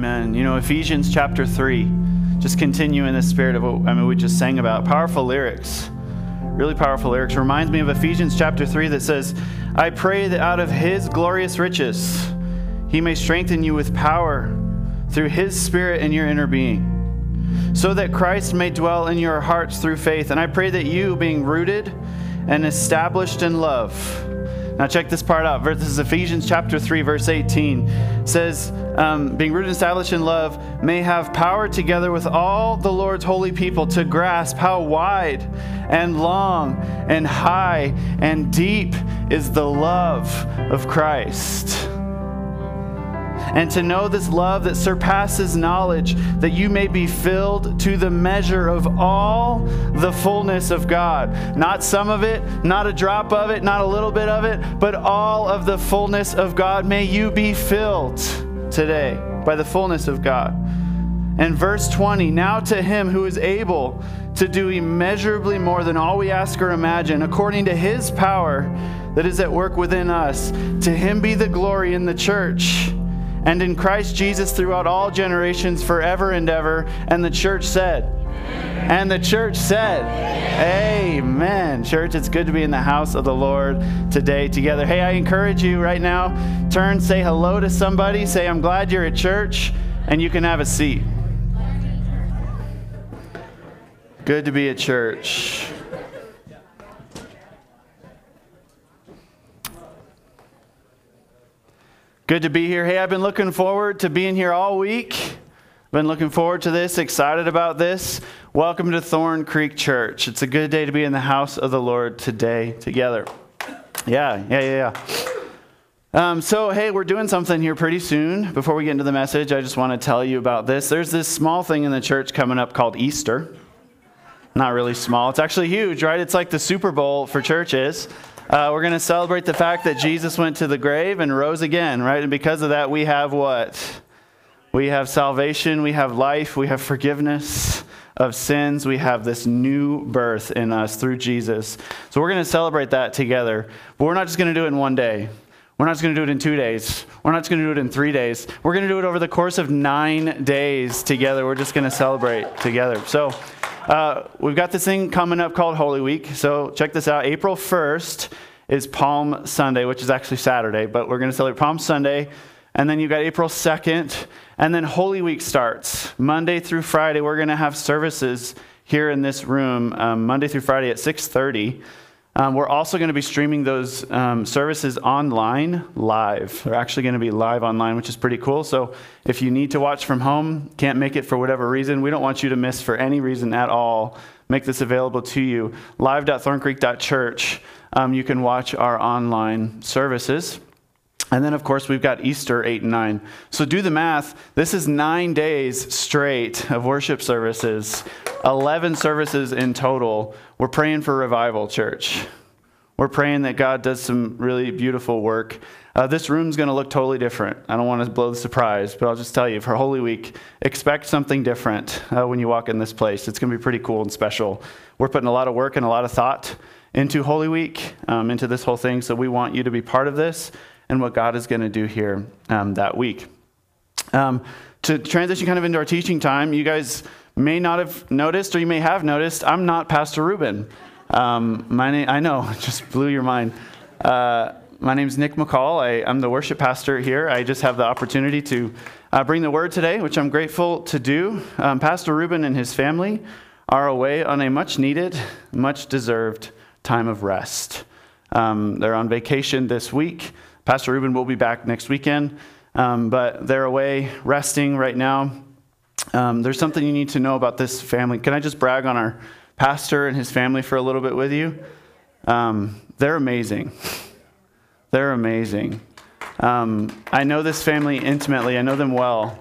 Amen. You know, Ephesians chapter 3, just continue in the spirit of what I mean, we just sang about. Powerful lyrics, really powerful lyrics. Reminds me of Ephesians chapter 3 that says, I pray that out of his glorious riches he may strengthen you with power through his spirit in your inner being, so that Christ may dwell in your hearts through faith. And I pray that you, being rooted and established in love, now, check this part out. This is Ephesians chapter 3, verse 18. It says, um, being rooted and established in love, may have power together with all the Lord's holy people to grasp how wide and long and high and deep is the love of Christ and to know this love that surpasses knowledge, that you may be filled to the measure of all the fullness of God. Not some of it, not a drop of it, not a little bit of it, but all of the fullness of God. May you be filled today by the fullness of God. And verse 20 Now to him who is able to do immeasurably more than all we ask or imagine, according to his power that is at work within us, to him be the glory in the church and in Christ Jesus throughout all generations, forever and ever. And the church said, and the church said, Amen. Church, it's good to be in the house of the Lord today together. Hey, I encourage you right now, turn, say hello to somebody, say, I'm glad you're at church, and you can have a seat. Good to be at church. Good to be here. Hey, I've been looking forward to being here all week. Been looking forward to this, excited about this. Welcome to Thorn Creek Church. It's a good day to be in the house of the Lord today together. Yeah, yeah, yeah, yeah. Um, so, hey, we're doing something here pretty soon. Before we get into the message, I just want to tell you about this. There's this small thing in the church coming up called Easter. Not really small, it's actually huge, right? It's like the Super Bowl for churches. Uh, we're going to celebrate the fact that Jesus went to the grave and rose again, right? And because of that, we have what? We have salvation, we have life, we have forgiveness of sins. We have this new birth in us through Jesus. So we're going to celebrate that together. But we're not just going to do it in one day. We're not just going to do it in two days. We're not just going to do it in three days. We're going to do it over the course of nine days together. We're just going to celebrate together. So, uh, we've got this thing coming up called Holy Week. So check this out. April 1st is Palm Sunday, which is actually Saturday, but we're going to celebrate Palm Sunday. And then you've got April 2nd. And then Holy Week starts. Monday through Friday, we're going to have services here in this room, um, Monday through Friday at 630. Um, we're also going to be streaming those um, services online live. They're actually going to be live online, which is pretty cool. So if you need to watch from home, can't make it for whatever reason, we don't want you to miss for any reason at all. Make this available to you. Live.thorncreek.church. Um, you can watch our online services. And then, of course, we've got Easter 8 and 9. So do the math. This is nine days straight of worship services, 11 services in total. We're praying for revival, church. We're praying that God does some really beautiful work. Uh, this room's going to look totally different. I don't want to blow the surprise, but I'll just tell you for Holy Week, expect something different uh, when you walk in this place. It's going to be pretty cool and special. We're putting a lot of work and a lot of thought into Holy Week, um, into this whole thing, so we want you to be part of this and what God is going to do here um, that week. Um, to transition kind of into our teaching time, you guys may not have noticed, or you may have noticed, I'm not Pastor Ruben. Um, my name, I know, just blew your mind. Uh, my name is Nick McCall. I, am the worship pastor here. I just have the opportunity to uh, bring the word today, which I'm grateful to do. Um, pastor Ruben and his family are away on a much needed, much deserved time of rest. Um, they're on vacation this week. Pastor Ruben will be back next weekend, um, but they're away resting right now. Um, there's something you need to know about this family. Can I just brag on our pastor and his family for a little bit with you? Um, they're amazing. They're amazing. Um, I know this family intimately, I know them well.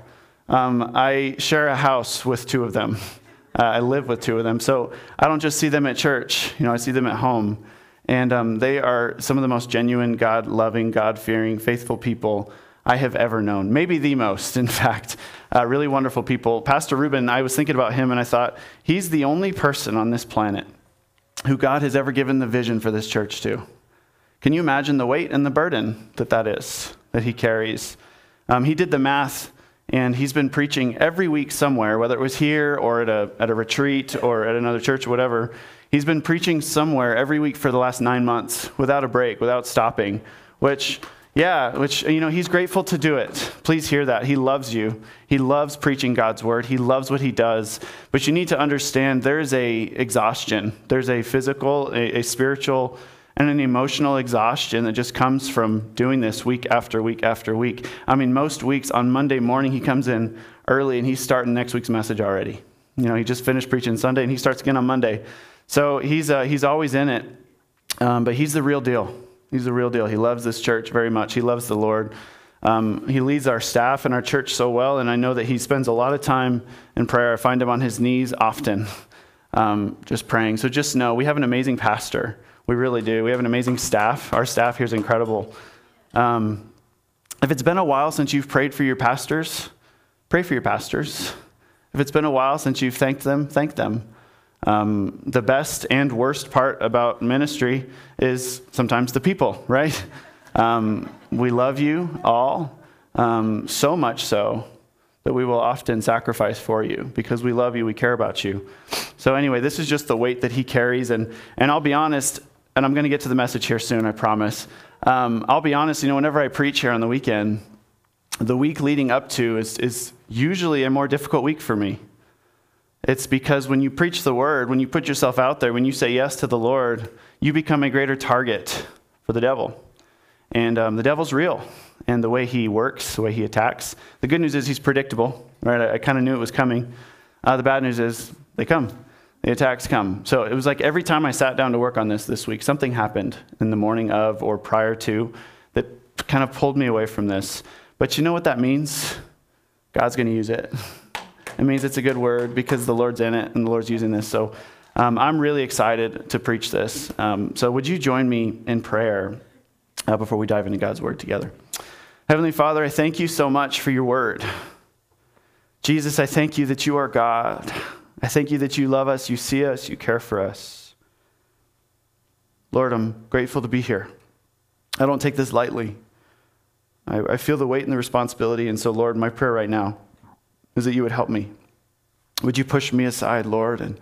Um, I share a house with two of them. Uh, I live with two of them. So I don't just see them at church, you know, I see them at home. And um, they are some of the most genuine, God loving, God fearing, faithful people I have ever known. Maybe the most, in fact. Uh, really wonderful people. Pastor Ruben, I was thinking about him and I thought, he's the only person on this planet who God has ever given the vision for this church to. Can you imagine the weight and the burden that that is, that he carries? Um, he did the math And he's been preaching every week somewhere, whether it was here or at a, at a retreat or at another church or whatever. He's been preaching somewhere every week for the last nine months without a break, without stopping, which yeah, which, you know, he's grateful to do it. Please hear that. He loves you. He loves preaching God's word. He loves what he does. But you need to understand there's a exhaustion. There's a physical, a, a spiritual, and an emotional exhaustion that just comes from doing this week after week after week. I mean, most weeks on Monday morning, he comes in early and he's starting next week's message already. You know, he just finished preaching Sunday and he starts again on Monday. So he's, uh, he's always in it. Um, but he's the real deal. He's the real deal. He loves this church very much. He loves the Lord. Um, he leads our staff and our church so well, and I know that he spends a lot of time in prayer. I find him on his knees often, um, just praying. So just know we have an amazing pastor. We really do. We have an amazing staff. Our staff here is incredible. Um, if it's been a while since you've prayed for your pastors, pray for your pastors. If it's been a while since you've thanked them, thank them. Um, the best and worst part about ministry is sometimes the people, right? Um, we love you all, um, so much so that we will often sacrifice for you because we love you, we care about you. So, anyway, this is just the weight that he carries. And, and I'll be honest, and I'm going to get to the message here soon, I promise. Um, I'll be honest, you know, whenever I preach here on the weekend, the week leading up to is, is usually a more difficult week for me. It's because when you preach the word, when you put yourself out there, when you say yes to the Lord, you become a greater target for the devil. And um, the devil's real. And the way he works, the way he attacks. The good news is he's predictable, right? I, I kind of knew it was coming. Uh, the bad news is they come. The attacks come. So it was like every time I sat down to work on this this week, something happened in the morning of or prior to that kind of pulled me away from this. But you know what that means? God's going to use it. It means it's a good word because the Lord's in it and the Lord's using this. So um, I'm really excited to preach this. Um, so would you join me in prayer uh, before we dive into God's word together? Heavenly Father, I thank you so much for your word. Jesus, I thank you that you are God. I thank you that you love us, you see us, you care for us. Lord, I'm grateful to be here. I don't take this lightly. I, I feel the weight and the responsibility. And so, Lord, my prayer right now is that you would help me. Would you push me aside, Lord? And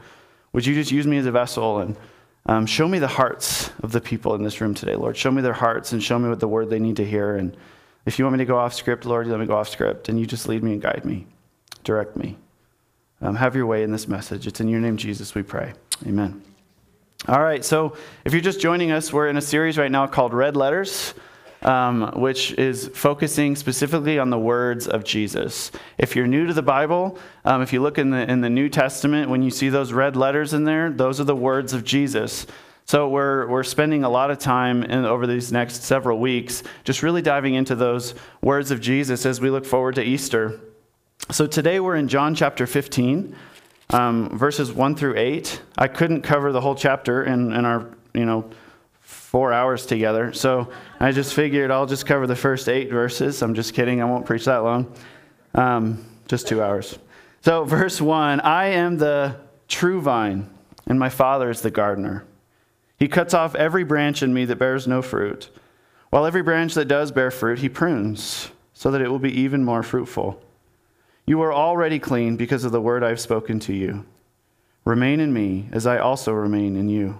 would you just use me as a vessel and um, show me the hearts of the people in this room today, Lord? Show me their hearts and show me what the word they need to hear. And if you want me to go off script, Lord, let me go off script. And you just lead me and guide me, direct me. Um, have your way in this message. It's in your name, Jesus, we pray. Amen. All right, so if you're just joining us, we're in a series right now called Red Letters um, which is focusing specifically on the words of Jesus. If you're new to the Bible, um, if you look in the, in the New Testament, when you see those red letters in there, those are the words of Jesus. So we're, we're spending a lot of time in, over these next several weeks just really diving into those words of Jesus as we look forward to Easter. So today we're in John chapter 15, um, verses 1 through 8. I couldn't cover the whole chapter in, in our, you know, four hours together. So I just figured I'll just cover the first eight verses. I'm just kidding. I won't preach that long. Um, just two hours. So, verse one I am the true vine, and my Father is the gardener. He cuts off every branch in me that bears no fruit, while every branch that does bear fruit, he prunes, so that it will be even more fruitful. You are already clean because of the word I've spoken to you. Remain in me, as I also remain in you.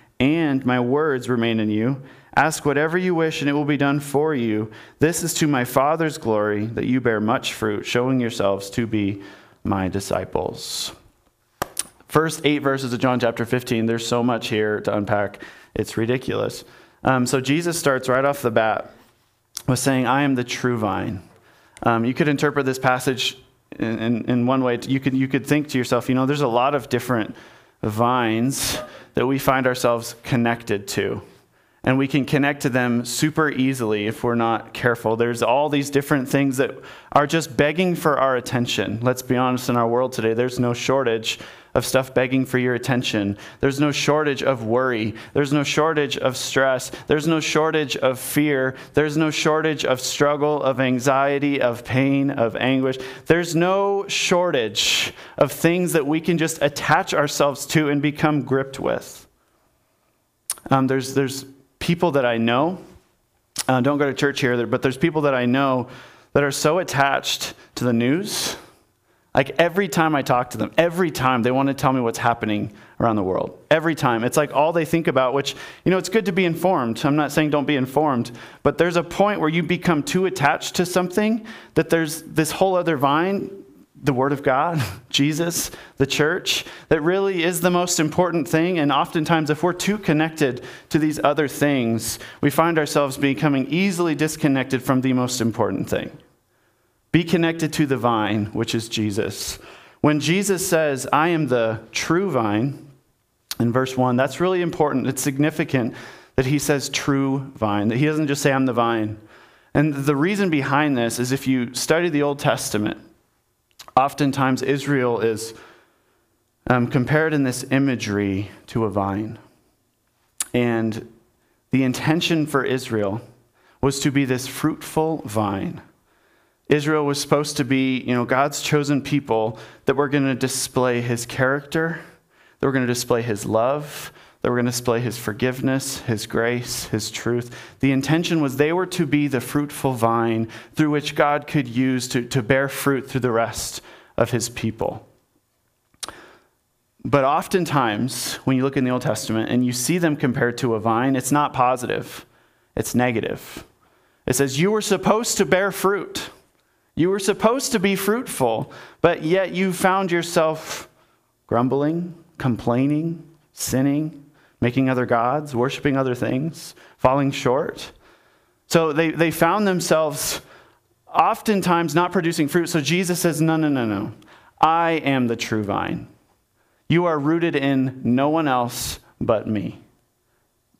and my words remain in you. Ask whatever you wish, and it will be done for you. This is to my Father's glory that you bear much fruit, showing yourselves to be my disciples. First eight verses of John chapter 15, there's so much here to unpack. It's ridiculous. Um, so Jesus starts right off the bat with saying, I am the true vine. Um, you could interpret this passage in, in, in one way. You could, you could think to yourself, you know, there's a lot of different vines that we find ourselves connected to. and we can connect to them super easily if we're not careful. There's all these different things that are just begging for our attention. Let's be honest, in our world today, there's no shortage of stuff begging for your attention. There's no shortage of worry. There's no shortage of stress. There's no shortage of fear. There's no shortage of struggle, of anxiety, of pain, of anguish. There's no shortage of things that we can just attach ourselves to and become gripped with. Um, there's, there's people that I know, uh, don't go to church here, but there's people that I know that are so attached to the news. Like every time I talk to them, every time they want to tell me what's happening around the world. Every time. It's like all they think about, which, you know, it's good to be informed. I'm not saying don't be informed, but there's a point where you become too attached to something that there's this whole other vine the Word of God, Jesus, the church, that really is the most important thing. And oftentimes, if we're too connected to these other things, we find ourselves becoming easily disconnected from the most important thing. Be connected to the vine, which is Jesus. When Jesus says, I am the true vine, in verse 1, that's really important. It's significant that he says true vine, that he doesn't just say, I'm the vine. And the reason behind this is if you study the Old Testament, Oftentimes, Israel is um, compared in this imagery to a vine. And the intention for Israel was to be this fruitful vine. Israel was supposed to be, you know, God's chosen people that were going to display his character, that were going to display his love, that were going to display his forgiveness, his grace, his truth. The intention was they were to be the fruitful vine through which God could use to, to bear fruit through the rest of his people. But oftentimes, when you look in the Old Testament and you see them compared to a vine, it's not positive, it's negative. It says, You were supposed to bear fruit. You were supposed to be fruitful, but yet you found yourself grumbling, complaining, sinning, making other gods, worshiping other things, falling short. So they, they found themselves oftentimes not producing fruit. So Jesus says, No, no, no, no. I am the true vine. You are rooted in no one else but me.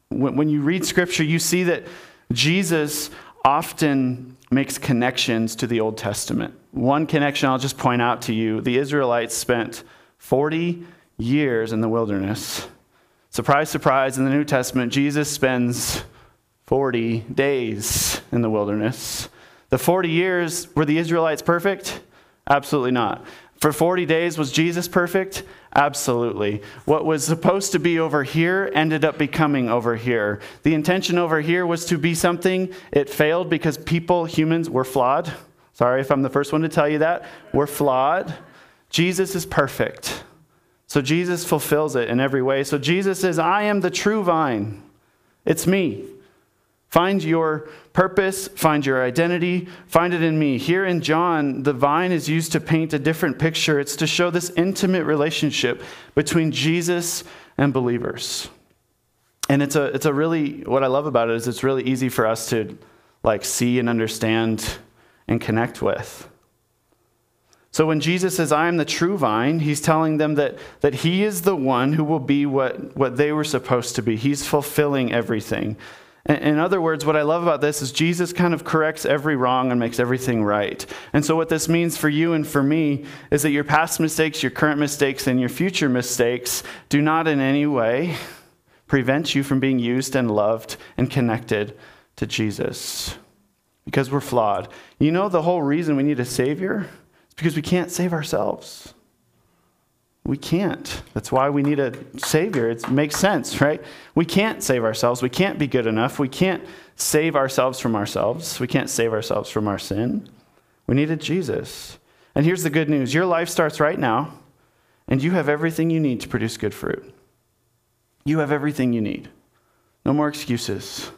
When you read scripture, you see that Jesus often makes connections to the Old Testament. One connection I'll just point out to you the Israelites spent 40 years in the wilderness Surprise, surprise, in the New Testament, Jesus spends 40 days in the wilderness. The 40 years, were the Israelites perfect? Absolutely not. For 40 days, was Jesus perfect? Absolutely. What was supposed to be over here ended up becoming over here. The intention over here was to be something, it failed because people, humans, were flawed. Sorry if I'm the first one to tell you that. We're flawed. Jesus is perfect. So Jesus fulfills it in every way. So Jesus says, I am the true vine. It's me. Find your purpose, find your identity, find it in me. Here in John, the vine is used to paint a different picture. It's to show this intimate relationship between Jesus and believers. And it's a, it's a really, what I love about it is it's really easy for us to like see and understand and connect with. So when Jesus says, I am the true vine, he's telling them that, that he is the one who will be what, what they were supposed to be. He's fulfilling everything. In other words, what I love about this is Jesus kind of corrects every wrong and makes everything right. And so, what this means for you and for me is that your past mistakes, your current mistakes, and your future mistakes do not in any way prevent you from being used and loved and connected to Jesus. Because we're flawed. You know the whole reason we need a Savior? Is because we can't save ourselves. We can't. That's why we need a Savior. It makes sense, right? We can't save ourselves. We can't be good enough. We can't save ourselves from ourselves. We can't save ourselves from our sin. We needed Jesus. And here's the good news your life starts right now, and you have everything you need to produce good fruit. You have everything you need. No more excuses.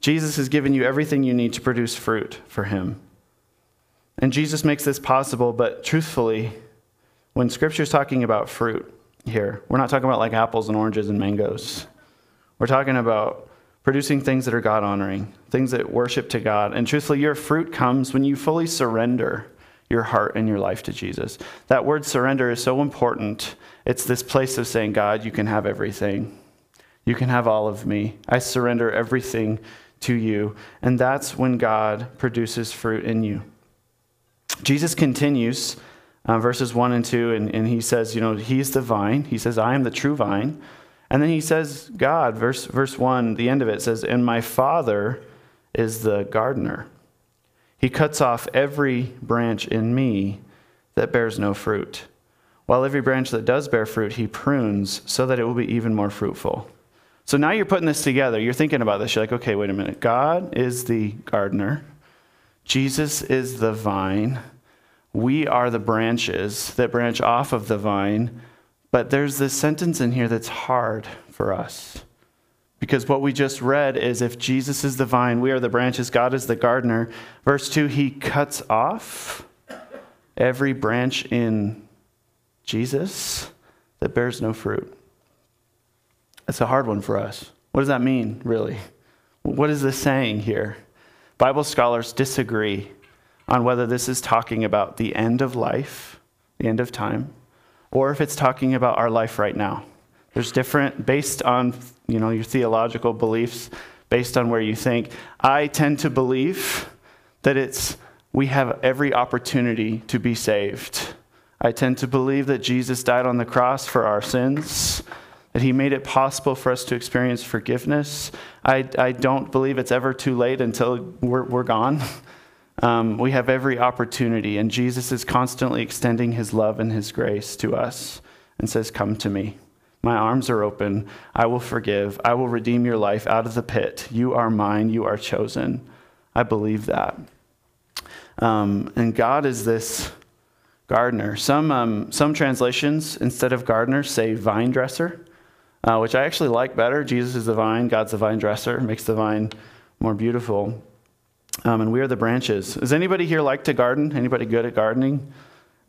Jesus has given you everything you need to produce fruit for Him. And Jesus makes this possible, but truthfully, when Scripture is talking about fruit here, we're not talking about like apples and oranges and mangoes. We're talking about producing things that are God honoring, things that worship to God. And truthfully, your fruit comes when you fully surrender your heart and your life to Jesus. That word surrender is so important. It's this place of saying, God, you can have everything. You can have all of me. I surrender everything to you. And that's when God produces fruit in you. Jesus continues uh, verses 1 and 2, and, and he says, You know, he's the vine. He says, I am the true vine. And then he says, God, verse, verse 1, the end of it says, And my Father is the gardener. He cuts off every branch in me that bears no fruit, while every branch that does bear fruit, he prunes so that it will be even more fruitful. So now you're putting this together. You're thinking about this. You're like, okay, wait a minute. God is the gardener, Jesus is the vine. We are the branches that branch off of the vine. But there's this sentence in here that's hard for us. Because what we just read is if Jesus is the vine, we are the branches, God is the gardener. Verse 2, he cuts off every branch in Jesus that bears no fruit. That's a hard one for us. What does that mean, really? What is this saying here? Bible scholars disagree on whether this is talking about the end of life, the end of time, or if it's talking about our life right now. There's different, based on you know, your theological beliefs, based on where you think. I tend to believe that it's we have every opportunity to be saved. I tend to believe that Jesus died on the cross for our sins, that he made it possible for us to experience forgiveness. I, I don't believe it's ever too late until we're, we're gone. Um, we have every opportunity, and Jesus is constantly extending his love and his grace to us and says, Come to me. My arms are open. I will forgive. I will redeem your life out of the pit. You are mine. You are chosen. I believe that. Um, and God is this gardener. Some, um, some translations, instead of gardener, say vine dresser, uh, which I actually like better. Jesus is the vine, God's the vine dresser, makes the vine more beautiful. Um, and we are the branches. Does anybody here like to garden? Anybody good at gardening?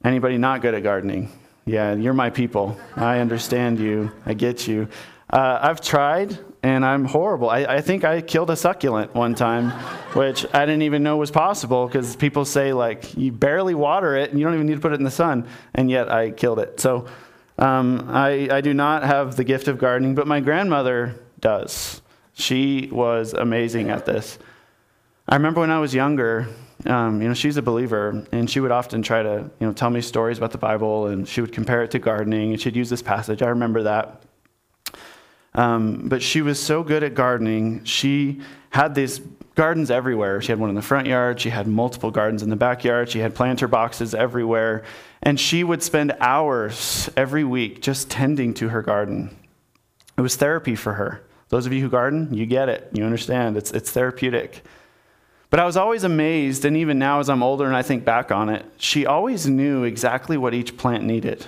Anybody not good at gardening? Yeah, you're my people. I understand you. I get you. Uh, I've tried, and I'm horrible. I, I, think I killed a succulent one time, which I didn't even know was possible because people say, like, you barely water it and you don't even need to put it in the sun, and yet I killed it. So um, I, I do not have the gift of gardening, but my grandmother does. She was amazing at this. I remember when I was younger, um, you know, she's a believer, and she would often try to, you know, tell me stories about the Bible, and she would compare it to gardening, and she'd use this passage. I remember that. Um, but she was so good at gardening. She had these gardens everywhere. She had one in the front yard. She had multiple gardens in the backyard. She had planter boxes everywhere. And she would spend hours every week just tending to her garden. It was therapy for her. Those of you who garden, you get it. You understand. It's, it's therapeutic. But I was always amazed, and even now as I'm older and I think back on it, she always knew exactly what each plant needed.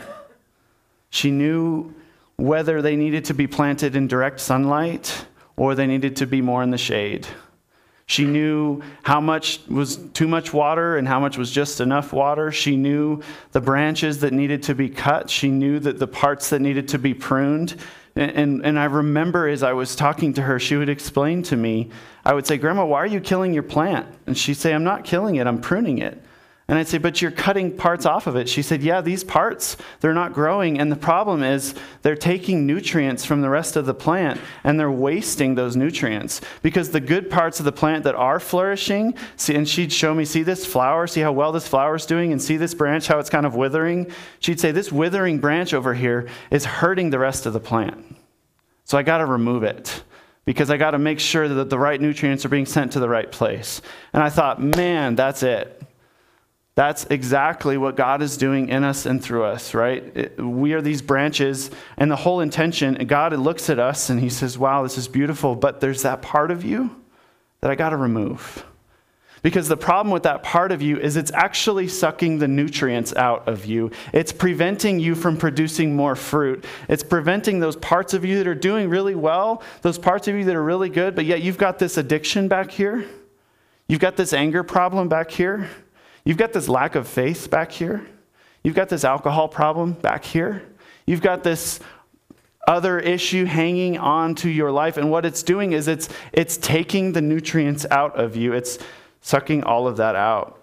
She knew whether they needed to be planted in direct sunlight or they needed to be more in the shade. She knew how much was too much water and how much was just enough water. She knew the branches that needed to be cut. She knew that the parts that needed to be pruned. And, and, and, I remember as I was talking to her, she would explain to me, I would say, Grandma, why are you killing your plant? And she'd say, I'm not killing it, I'm pruning it. And I'd say, But you're cutting parts off of it. She said, Yeah, these parts, they're not growing. And the problem is they're taking nutrients from the rest of the plant and they're wasting those nutrients. Because the good parts of the plant that are flourishing, see, and she'd show me, See this flower, see how well this flower's doing, and see this branch, how it's kind of withering. She'd say, This withering branch over here is hurting the rest of the plant. So I got to remove it because I got to make sure that the right nutrients are being sent to the right place. And I thought, man, that's it. That's exactly what God is doing in us and through us, right? It, we are these branches, and the whole intention, God looks at us and He says, wow, this is beautiful, but there's that part of you that I got to remove. Because the problem with that part of you is it's actually sucking the nutrients out of you. It's preventing you from producing more fruit. It's preventing those parts of you that are doing really well, those parts of you that are really good, but yet you've got this addiction back here. You've got this anger problem back here. You've got this lack of faith back here. You've got this alcohol problem back here. You've got this other issue hanging on to your life and what it's doing is it's it's taking the nutrients out of you. It's sucking all of that out.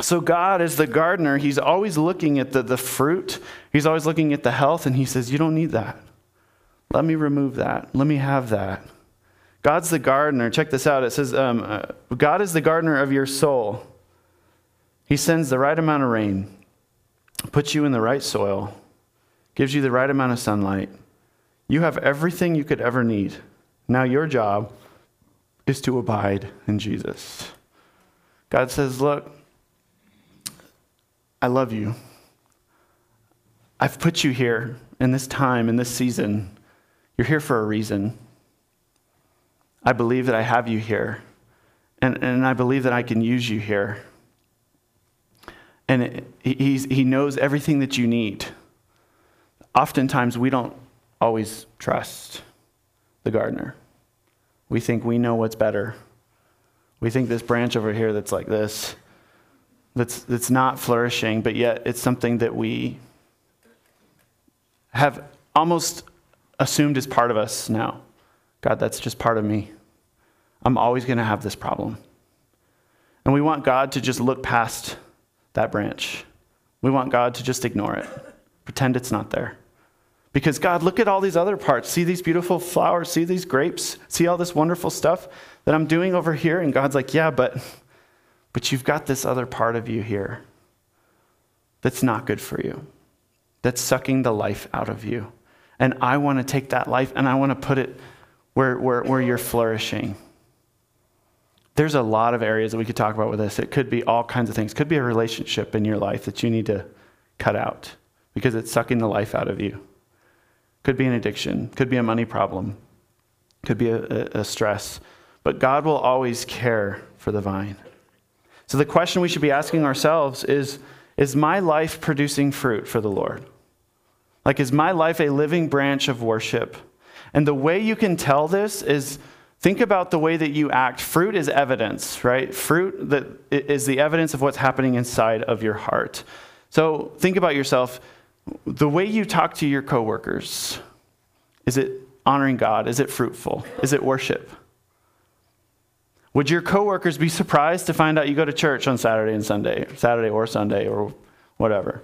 So, God, as the gardener, He's always looking at the, the fruit, He's always looking at the health, and He says, You don't need that. Let me remove that. Let me have that. God's the gardener. Check this out. It says, um, uh, God is the gardener of your soul. He sends the right amount of rain, puts you in the right soil, gives you the right amount of sunlight. You have everything you could ever need. Now, your job is to abide in Jesus. God says, Look, I love you. I've put you here in this time, in this season. You're here for a reason. I believe that I have you here, and, and I believe that I can use you here. And he's, he knows everything that you need. Oftentimes, we don't always trust the gardener. We think we know what's better. We think this branch over here that's like this, that's, that's not flourishing, but yet it's something that we have almost assumed is part of us now. God, that's just part of me. I'm always going to have this problem. And we want God to just look past that branch. We want God to just ignore it, pretend it's not there. Because, God, look at all these other parts. See these beautiful flowers, see these grapes, see all this wonderful stuff that I'm doing over here. And God's like, yeah, but, but you've got this other part of you here that's not good for you, that's sucking the life out of you. And I want to take that life and I want to put it where, where, where you're flourishing. There's a lot of areas that we could talk about with this. It could be all kinds of things. It could be a relationship in your life that you need to cut out because it's sucking the life out of you. Could be an addiction, could be a money problem, could be a, a, stress. But God will always care for the vine. So the question we should be asking ourselves is Is my life producing fruit for the Lord? Like, is my life a living branch of worship? And the way you can tell this is think about the way that you act. Fruit is evidence, right? Fruit that is the evidence of what's happening inside of your heart. So think about yourself. The way you talk to your coworkers, is it honoring God? Is it fruitful? Is it worship? Would your coworkers be surprised to find out you go to church on Saturday and Sunday, Saturday or Sunday or whatever?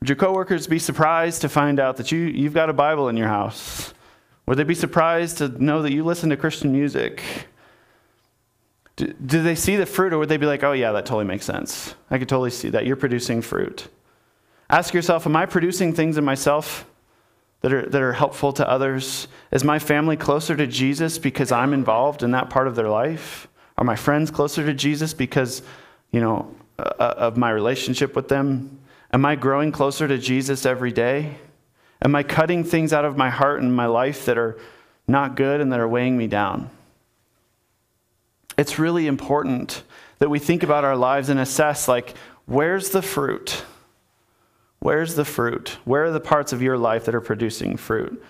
Would your coworkers be surprised to find out that you, you've got a Bible in your house? Would they be surprised to know that you listen to Christian music? Do, do they see the fruit, or would they be like, oh, yeah, that totally makes sense? I could totally see that. You're producing fruit. Ask yourself, am I producing things in myself that are, that are helpful to others? Is my family closer to Jesus because I'm involved in that part of their life? Are my friends closer to Jesus because, you know, uh, uh of my relationship with them? Am I growing closer to Jesus every day? Am I cutting things out of my heart and my life that are not good and that are weighing me down? It's really important that we think about our lives and assess like, where's the fruit? Where's the fruit? Where are the parts of your life that are producing fruit?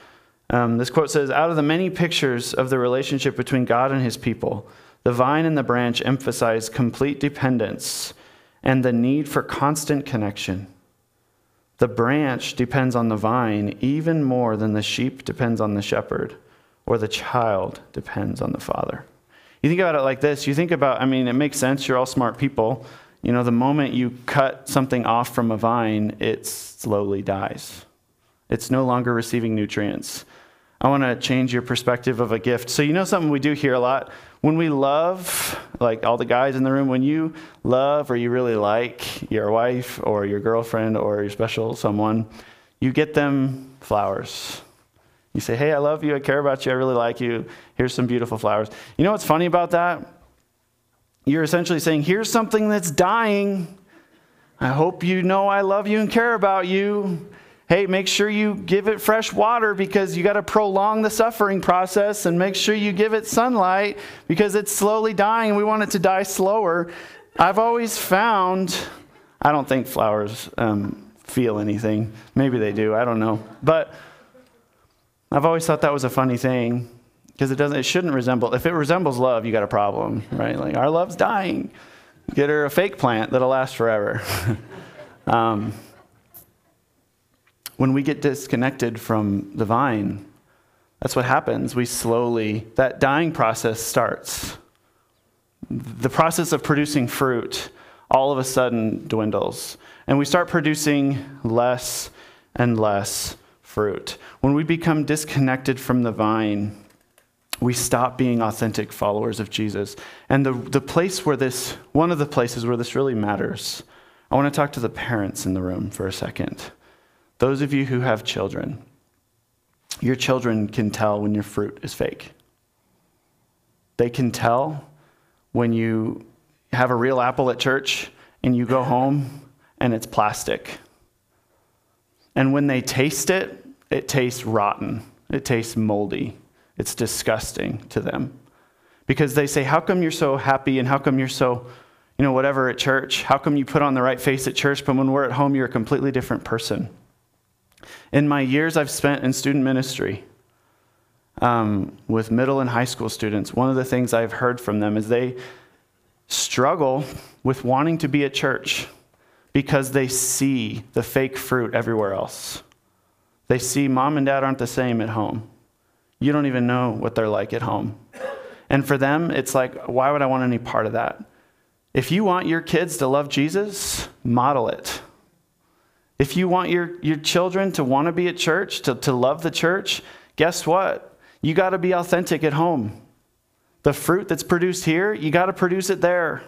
Um, this quote says Out of the many pictures of the relationship between God and his people, the vine and the branch emphasize complete dependence and the need for constant connection. The branch depends on the vine even more than the sheep depends on the shepherd, or the child depends on the father. You think about it like this you think about, I mean, it makes sense, you're all smart people. You know, the moment you cut something off from a vine, it slowly dies. It's no longer receiving nutrients. I want to change your perspective of a gift. So, you know, something we do here a lot? When we love, like all the guys in the room, when you love or you really like your wife or your girlfriend or your special someone, you get them flowers. You say, Hey, I love you. I care about you. I really like you. Here's some beautiful flowers. You know what's funny about that? You're essentially saying, Here's something that's dying. I hope you know I love you and care about you. Hey, make sure you give it fresh water because you got to prolong the suffering process and make sure you give it sunlight because it's slowly dying we want it to die slower. I've always found, I don't think flowers um, feel anything. Maybe they do, I don't know. But I've always thought that was a funny thing because it doesn't it shouldn't resemble if it resembles love you got a problem right? Like our love's dying. Get her a fake plant that'll last forever. Um, when we get disconnected from the vine that's what happens. We slowly that dying process starts. The process of producing fruit all of a sudden dwindles and we start producing less and less fruit. When we become disconnected from the vine, we stop being authentic followers of Jesus. And the, the place where this, one of the places where this really matters, I want to talk to the parents in the room for a second. Those of you who have children, your children can tell when your fruit is fake. They can tell when you have a real apple at church and you go home and it's plastic. And when they taste it, it tastes rotten, it tastes moldy. It's disgusting to them. Because they say, How come you're so happy and how come you're so, you know, whatever at church? How come you put on the right face at church, but when we're at home, you're a completely different person? In my years I've spent in student ministry um, with middle and high school students, one of the things I've heard from them is they struggle with wanting to be at church because they see the fake fruit everywhere else. They see mom and dad aren't the same at home. You don't even know what they're like at home. And for them, it's like, why would I want any part of that? If you want your kids to love Jesus, model it. If you want your, your children to want to be at church, to, to love the church, guess what? You got to be authentic at home. The fruit that's produced here, you got to produce it there.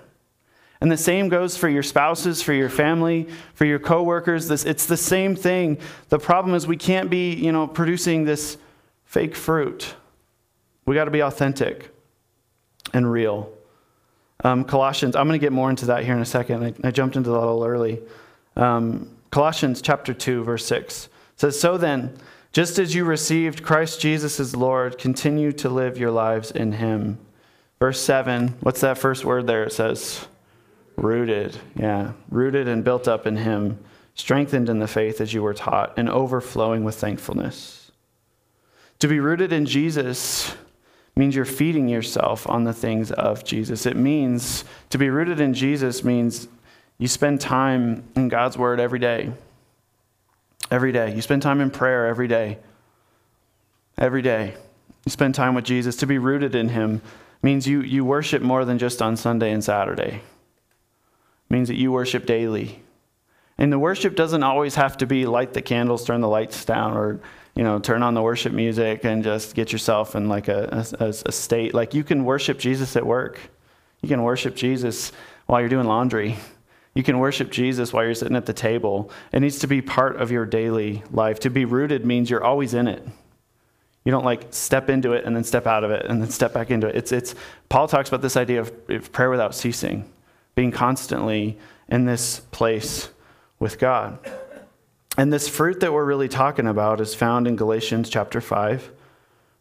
And the same goes for your spouses, for your family, for your coworkers. This, it's the same thing. The problem is we can't be, you know, producing this fake fruit. We got to be authentic and real. Um, Colossians, I'm going to get more into that here in a second. I, I jumped into that a little early. Um, Colossians chapter 2, verse 6 says, So then, just as you received Christ Jesus as Lord, continue to live your lives in him. Verse 7, what's that first word there? It says, rooted. Yeah, rooted and built up in him, strengthened in the faith as you were taught, and overflowing with thankfulness. To be rooted in Jesus means you're feeding yourself on the things of Jesus. It means to be rooted in Jesus means you spend time in God's word every day. Every day. You spend time in prayer every day. Every day. You spend time with Jesus. To be rooted in him means you, you worship more than just on Sunday and Saturday. It means that you worship daily. And the worship doesn't always have to be light the candles, turn the lights down, or you know, turn on the worship music and just get yourself in like a, a, a, state. Like you can worship Jesus at work. You can worship Jesus while you're doing laundry. You can worship Jesus while you're sitting at the table. It needs to be part of your daily life. To be rooted means you're always in it. You don't like step into it and then step out of it and then step back into it. It's, it's, Paul talks about this idea of, of prayer without ceasing, being constantly in this place with God. And this fruit that we're really talking about is found in Galatians chapter 5,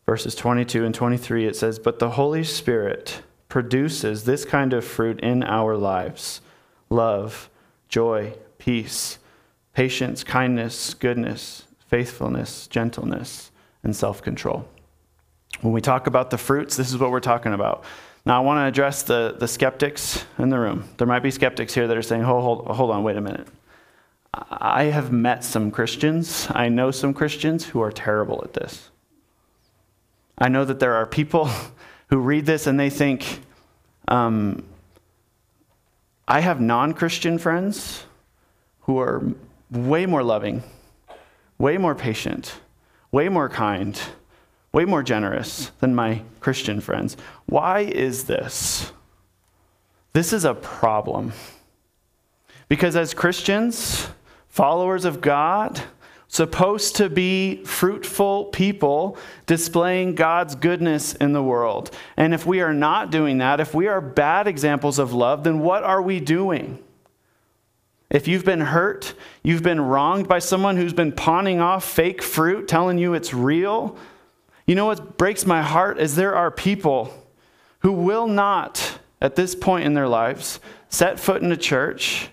verses 22 and 23. It says, But the Holy Spirit produces this kind of fruit in our lives love, joy, peace, patience, kindness, goodness, faithfulness, gentleness, and self control. When we talk about the fruits, this is what we're talking about. Now, I want to address the, the skeptics in the room. There might be skeptics here that are saying, hold, hold, hold on, wait a minute. I have met some Christians, I know some Christians who are terrible at this. I know that there are people who read this and they think, um, I have non Christian friends who are way more loving, way more patient, way more kind, way more generous than my Christian friends. Why is this? This is a problem. Because as Christians, followers of God, supposed to be fruitful people displaying God's goodness in the world. And if we are not doing that, if we are bad examples of love, then what are we doing? If you've been hurt, you've been wronged by someone who's been pawning off fake fruit, telling you it's real, you know what breaks my heart is there are people who will not, at this point in their lives, set foot in a church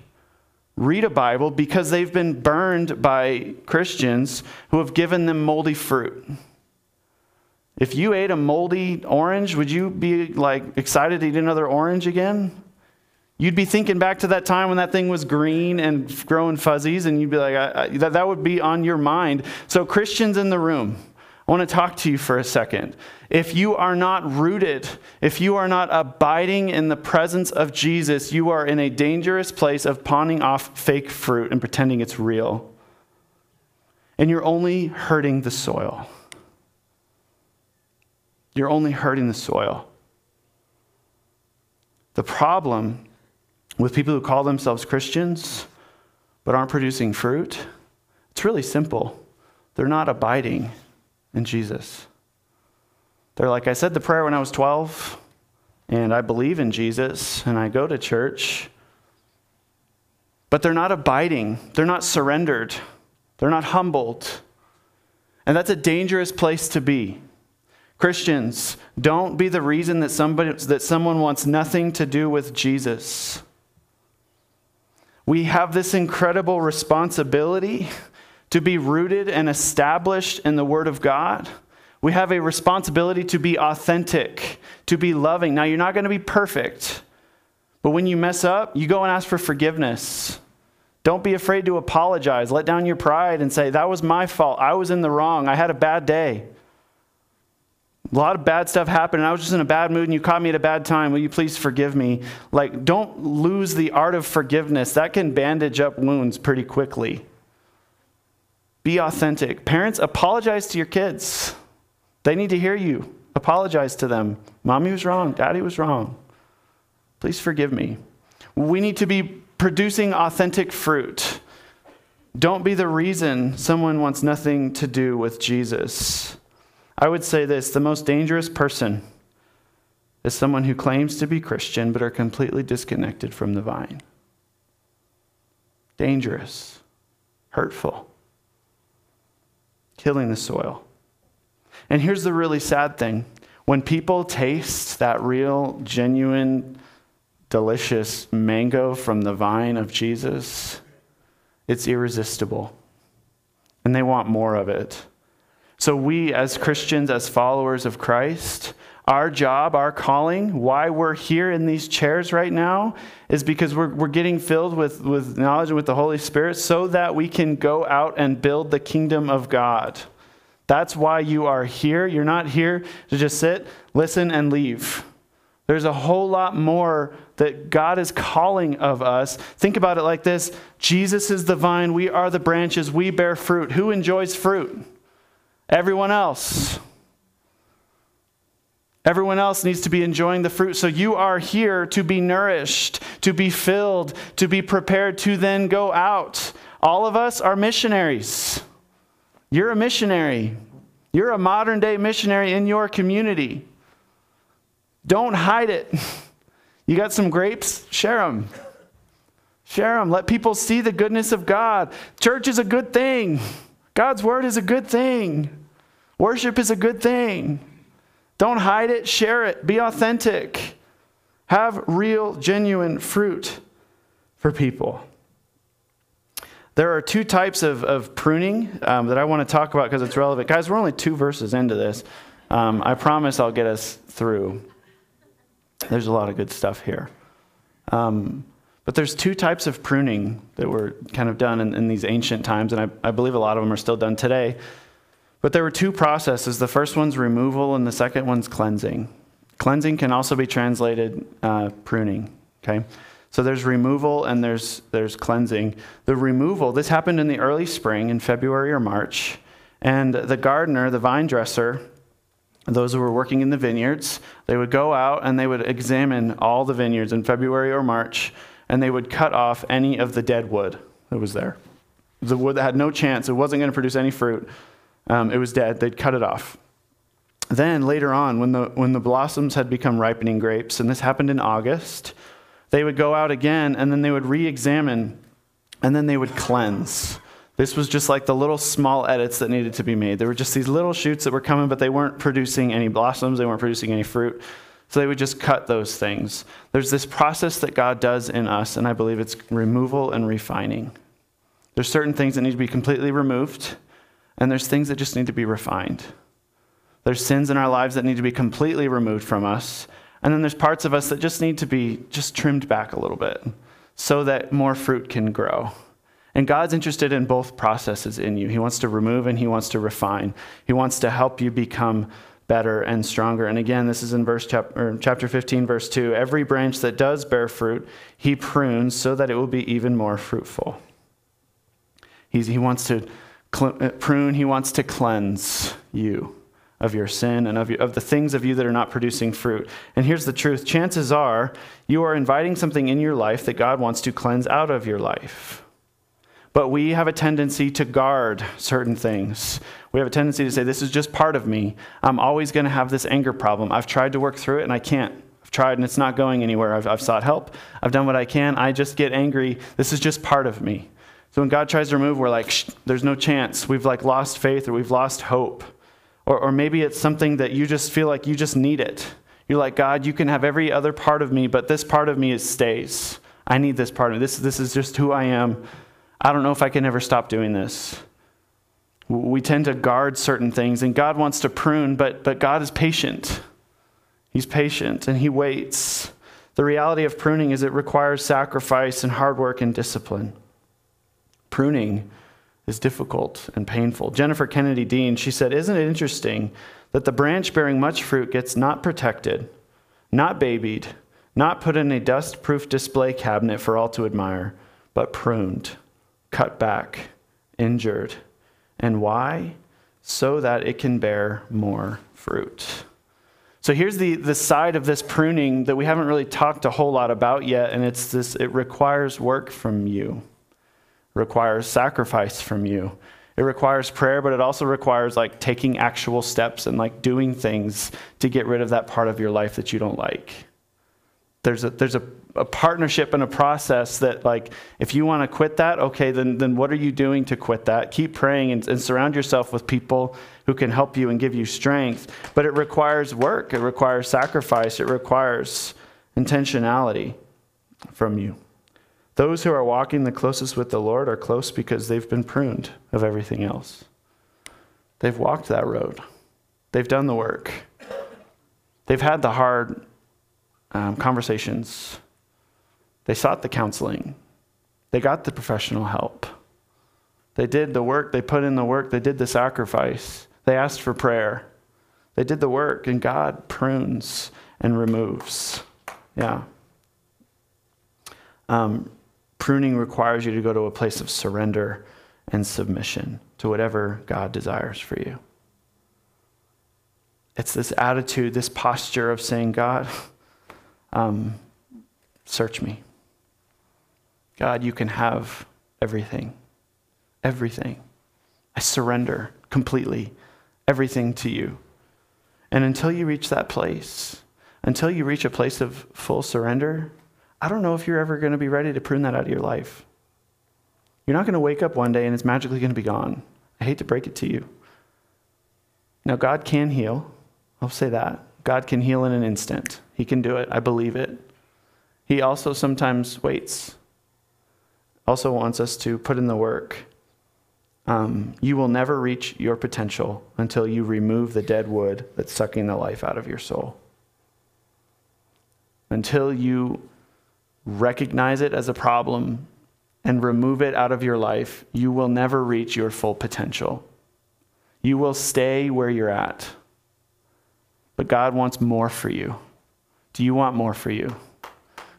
read a Bible because they've been burned by Christians who have given them moldy fruit. If you ate a moldy orange, would you be like excited to eat another orange again? You'd be thinking back to that time when that thing was green and growing fuzzies, and you'd be like, I, I, that, that would be on your mind. So, Christians in the room, I want to talk to you for a second. If you are not rooted, if you are not abiding in the presence of Jesus, you are in a dangerous place of pawning off fake fruit and pretending it's real. And you're only hurting the soil. You're only hurting the soil. The problem with people who call themselves Christians but aren't producing fruit, it's really simple. They're not abiding in Jesus. They're like, I said the prayer when I was 12, and I believe in Jesus, and I go to church, but they're not abiding. They're not surrendered. They're not humbled. And that's a dangerous place to be. Christians, don't be the reason that, somebody, that someone wants nothing to do with Jesus. We have this incredible responsibility to be rooted and established in the Word of God. We have a responsibility to be authentic, to be loving. Now, you're not going to be perfect, but when you mess up, you go and ask for forgiveness. Don't be afraid to apologize. Let down your pride and say, That was my fault. I was in the wrong. I had a bad day. A lot of bad stuff happened, and I was just in a bad mood, and you caught me at a bad time. Will you please forgive me? Like, don't lose the art of forgiveness. That can bandage up wounds pretty quickly. Be authentic. Parents, apologize to your kids. They need to hear you. Apologize to them. Mommy was wrong. Daddy was wrong. Please forgive me. We need to be producing authentic fruit. Don't be the reason someone wants nothing to do with Jesus. I would say this the most dangerous person is someone who claims to be Christian but are completely disconnected from the vine. Dangerous, hurtful, killing the soil. And here's the really sad thing when people taste that real, genuine, delicious mango from the vine of Jesus, it's irresistible. And they want more of it. So, we as Christians, as followers of Christ, our job, our calling, why we're here in these chairs right now is because we're, we're getting filled with, with knowledge and with the Holy Spirit so that we can go out and build the kingdom of God. That's why you are here. You're not here to just sit, listen, and leave. There's a whole lot more that God is calling of us. Think about it like this Jesus is the vine, we are the branches, we bear fruit. Who enjoys fruit? Everyone else. Everyone else needs to be enjoying the fruit. So you are here to be nourished, to be filled, to be prepared to then go out. All of us are missionaries. You're a missionary. You're a modern day missionary in your community. Don't hide it. You got some grapes? Share them. Share them. Let people see the goodness of God. Church is a good thing. God's word is a good thing. Worship is a good thing. Don't hide it, share it, be authentic. Have real, genuine fruit for people. There are two types of, of pruning um, that I want to talk about because it's relevant. Guys, we're only two verses into this. Um, I promise I'll get us through. There's a lot of good stuff here. Um, but there's two types of pruning that were kind of done in, in these ancient times, and I, I believe a lot of them are still done today. But there were two processes. The first one's removal, and the second one's cleansing. Cleansing can also be translated uh, pruning. Okay, so there's removal and there's there's cleansing. The removal. This happened in the early spring, in February or March, and the gardener, the vine dresser, those who were working in the vineyards, they would go out and they would examine all the vineyards in February or March, and they would cut off any of the dead wood that was there. The wood that had no chance, it wasn't going to produce any fruit um, it was dead. They'd cut it off. Then later on, when the, when the blossoms had become ripening grapes, and this happened in August, they would go out again and then they would re examine and then they would cleanse. This was just like the little small edits that needed to be made. There were just these little shoots that were coming, but they weren't producing any blossoms, they weren't producing any fruit. So they would just cut those things. There's this process that God does in us, and I believe it's removal and refining. There's certain things that need to be completely removed, and there's things that just need to be refined. There's sins in our lives that need to be completely removed from us. And then there's parts of us that just need to be just trimmed back a little bit so that more fruit can grow. And God's interested in both processes in you. He wants to remove and he wants to refine. He wants to help you become better and stronger. And again, this is in verse chapter, chapter 15 verse 2. Every branch that does bear fruit, he prunes so that it will be even more fruitful. He's, he wants to Uh, prune, he wants to cleanse you of your sin and of, of the things of you that are not producing fruit. And here's the truth chances are you are inviting something in your life that God wants to cleanse out of your life. But we have a tendency to guard certain things. We have a tendency to say, This is just part of me. I'm always going to have this anger problem. I've tried to work through it and I can't. I've tried and it's not going anywhere. I've, I've sought help. I've done what I can. I just get angry. This is just part of me. So when God tries to remove, we're like, there's no chance. We've like lost faith or we've lost hope. Or, or maybe it's something that you just feel like you just need it. You're like, God, you can have every other part of me, but this part of me is stays. I need this part of me. This, this is just who I am. I don't know if I can ever stop doing this. We tend to guard certain things, and God wants to prune, but, but God is patient. He's patient and He waits. The reality of pruning is it requires sacrifice and hard work and discipline. Pruning is difficult and painful. Jennifer Kennedy Dean, she said, Isn't it interesting that the branch bearing much fruit gets not protected, not babied, not put in a dust proof display cabinet for all to admire, but pruned, cut back, injured. And why? So that it can bear more fruit. So here's the, the side of this pruning that we haven't really talked a whole lot about yet, and it's this it requires work from you requires sacrifice from you. It requires prayer, but it also requires like taking actual steps and like doing things to get rid of that part of your life that you don't like. There's a, there's a, a partnership and a process that like if you want to quit that, okay, then, then what are you doing to quit that? Keep praying and, and surround yourself with people who can help you and give you strength. But it requires work, it requires sacrifice, it requires intentionality from you. Those who are walking the closest with the Lord are close because they've been pruned of everything else. They've walked that road, they've done the work, they've had the hard um, conversations, they sought the counseling, they got the professional help. They did the work, they put in the work, they did the sacrifice, they asked for prayer. They did the work, and God prunes and removes. Yeah. Um, Pruning requires you to go to a place of surrender and submission to whatever God desires for you. It's this attitude, this posture of saying, God, um, search me. God, you can have everything. Everything. I surrender completely everything to you. And until you reach that place, until you reach a place of full surrender, I don't know if you're ever going to be ready to prune that out of your life. You're not going to wake up one day and it's magically going to be gone. I hate to break it to you. Now, God can heal. I'll say that. God can heal in an instant. He can do it. I believe it. He also sometimes waits, also wants us to put in the work. Um, you will never reach your potential until you remove the dead wood that's sucking the life out of your soul. Until you recognize it as a problem, and remove it out of your life, you will never reach your full potential. You will stay where you're at. But God wants more for you. Do you want more for you?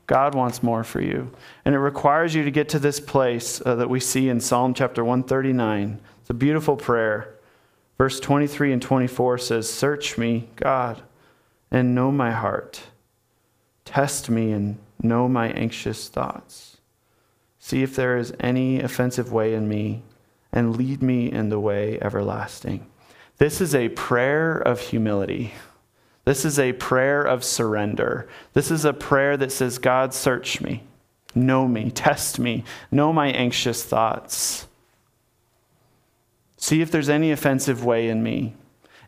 God wants more for you. And it requires you to get to this place uh, that we see in Psalm chapter 139. It's a beautiful prayer. Verse 23 and 24 says, Search me, God, and know my heart. Test me and know my anxious thoughts. See if there is any offensive way in me, and lead me in the way everlasting. This is a prayer of humility. This is a prayer of surrender. This is a prayer that says, God, search me, know me, test me, know my anxious thoughts. See if there's any offensive way in me.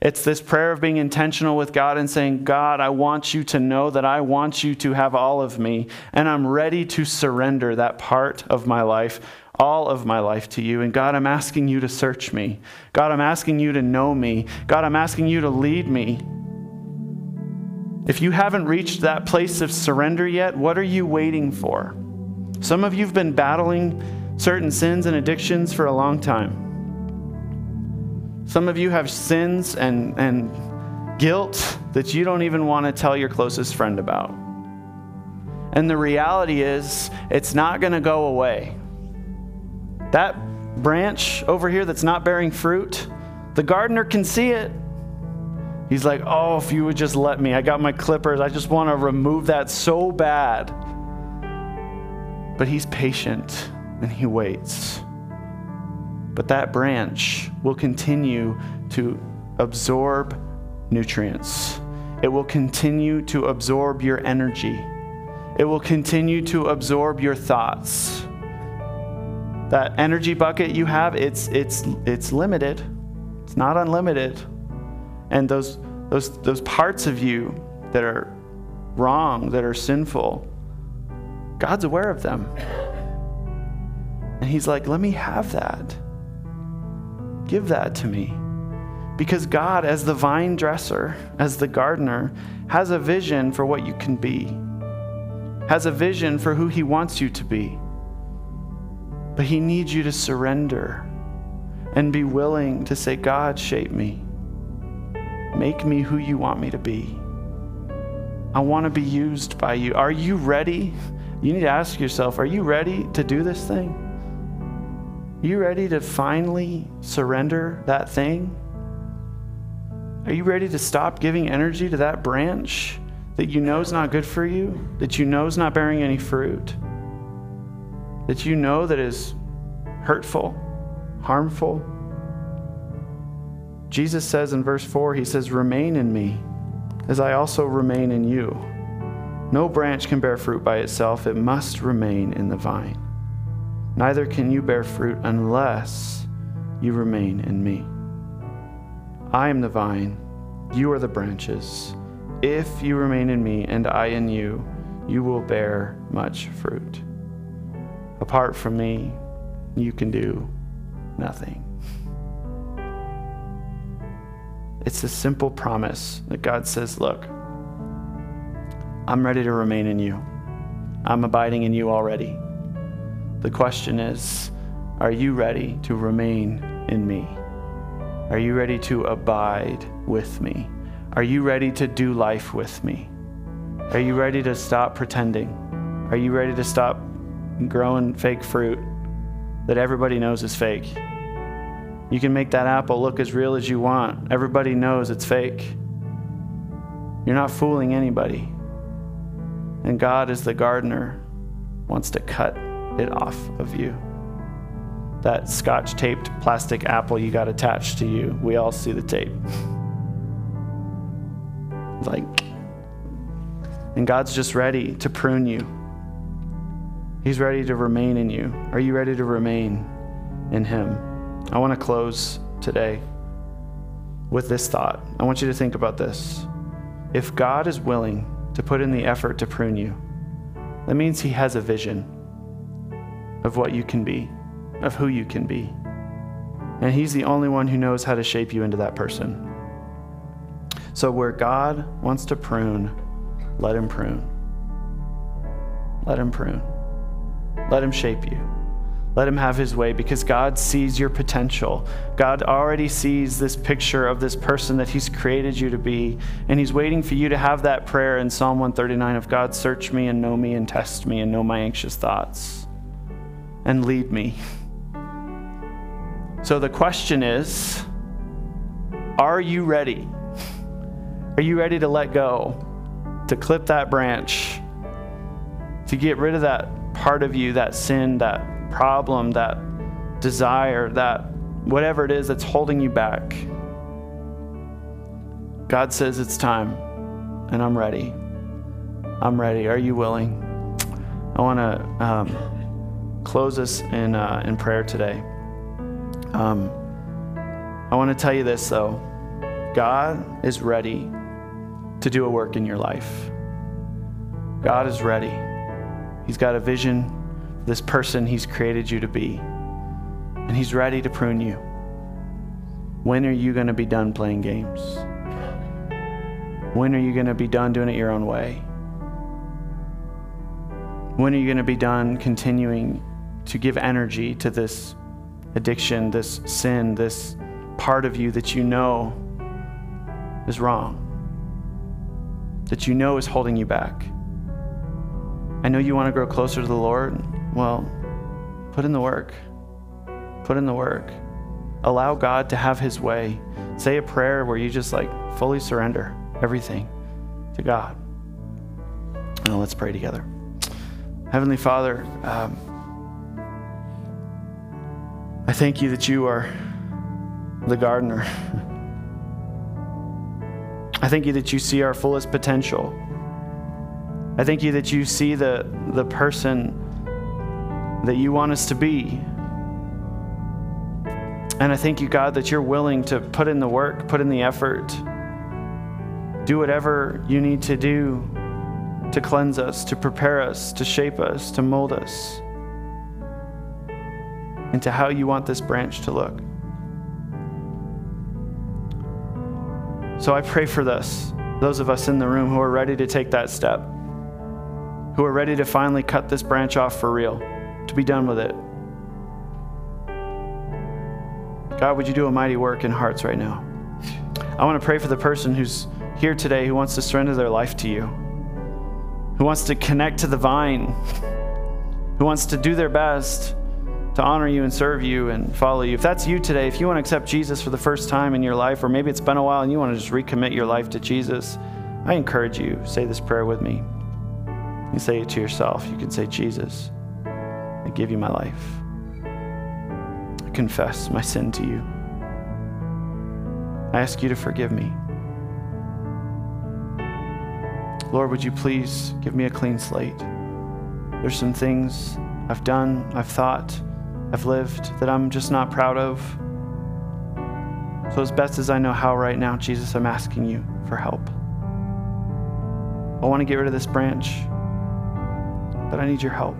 It's this prayer of being intentional with God and saying, God, I want you to know that I want you to have all of me, and I'm ready to surrender that part of my life, all of my life to you. And God, I'm asking you to search me. God, I'm asking you to know me. God, I'm asking you to lead me. If you haven't reached that place of surrender yet, what are you waiting for? Some of you have been battling certain sins and addictions for a long time. Some of you have sins and, and guilt that you don't even want to tell your closest friend about. And the reality is, it's not going to go away. That branch over here that's not bearing fruit, the gardener can see it. He's like, Oh, if you would just let me, I got my clippers. I just want to remove that so bad. But he's patient and he waits. But that branch will continue to absorb nutrients. It will continue to absorb your energy. It will continue to absorb your thoughts. That energy bucket you have, it's, it's, it's limited. It's not unlimited. And those, those, those parts of you that are wrong, that are sinful, God's aware of them. And He's like, let me have that. Give that to me. Because God, as the vine dresser, as the gardener, has a vision for what you can be, has a vision for who He wants you to be. But He needs you to surrender and be willing to say, God, shape me. Make me who you want me to be. I want to be used by you. Are you ready? You need to ask yourself, are you ready to do this thing? Are you ready to finally surrender that thing? Are you ready to stop giving energy to that branch that you know is not good for you, that you know is not bearing any fruit, that you know that is hurtful, harmful? Jesus says in verse 4, He says, Remain in me, as I also remain in you. No branch can bear fruit by itself, it must remain in the vine. Neither can you bear fruit unless you remain in me. I am the vine, you are the branches. If you remain in me and I in you, you will bear much fruit. Apart from me, you can do nothing. It's a simple promise that God says, Look, I'm ready to remain in you. I'm abiding in you already. The question is, are you ready to remain in me? Are you ready to abide with me? Are you ready to do life with me? Are you ready to stop pretending? Are you ready to stop growing fake fruit that everybody knows is fake? You can make that apple look as real as you want. Everybody knows it's fake. You're not fooling anybody. And God, as the gardener, wants to cut it off of you. That scotch taped plastic apple you got attached to you, we all see the tape. like, and God's just ready to prune you. He's ready to remain in you. Are you ready to remain in Him? I want to close today with this thought. I want you to think about this. If God is willing to put in the effort to prune you, that means He has a vision of what you can be, of who you can be. And He's the only one who knows how to shape you into that person. So, where God wants to prune, let Him prune. Let Him prune. Let Him shape you. Let him have his way because God sees your potential. God already sees this picture of this person that he's created you to be. And he's waiting for you to have that prayer in Psalm 139 of God, search me and know me and test me and know my anxious thoughts and lead me. So the question is Are you ready? Are you ready to let go, to clip that branch, to get rid of that part of you, that sin, that problem, that desire, that whatever it is that's holding you back. God says it's time, and I'm ready. I'm ready. Are you willing? I want to um, close us in, uh, in prayer today. Um, I want to tell you this, though God is ready to do a work in your life. God is ready. He's got a vision this person He's created you to be. And He's ready to prune you. When are you going to be done playing games? When are you going to be done doing it your own way? When are you going to be done continuing to give energy to this addiction, this sin, this part of you that you know is wrong, that you know is holding you back? I know you want to grow closer to the Lord. Well, put in the work. Put in the work. Allow God to have his way. Say a prayer where you just like fully surrender everything to God. Now let's pray together. Heavenly Father, um, I thank you that you are the gardener. I thank you that you see our fullest potential. I thank you that you see the, the person that you want us to be. And I thank you, God, that you're willing to put in the work, put in the effort, do whatever you need to do to cleanse us, to prepare us, to shape us, to mold us into how you want this branch to look. So I pray for this, those of us in the room who are ready to take that step, who are ready to finally cut this branch off for real, to be done with it. God, would you do a mighty work in hearts right now? I want to pray for the person who's here today who wants to surrender their life to you, who wants to connect to the vine, who wants to do their best to honor you and serve you and follow you. If that's you today, if you want to accept Jesus for the first time in your life, or maybe it's been a while and you want to just recommit your life to Jesus, I encourage you, say this prayer with me. You say it to yourself. You can say, Jesus, I give you my life. I confess my sin to you. I ask you to forgive me. Lord, would you please give me a clean slate? There's some things I've done, I've thought, I've lived that I'm just not proud of. So, as best as I know how right now, Jesus, I'm asking you for help. I want to get rid of this branch, but I need your help.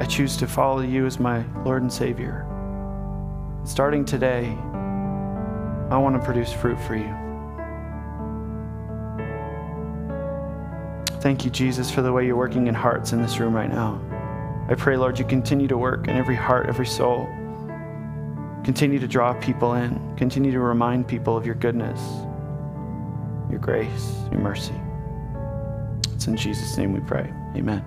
I choose to follow you as my Lord and Savior. Starting today, I want to produce fruit for you. Thank you, Jesus, for the way you're working in hearts in this room right now. I pray, Lord, you continue to work in every heart, every soul. Continue to draw people in. Continue to remind people of your goodness, your grace, your mercy. It's in Jesus' name we pray. Amen.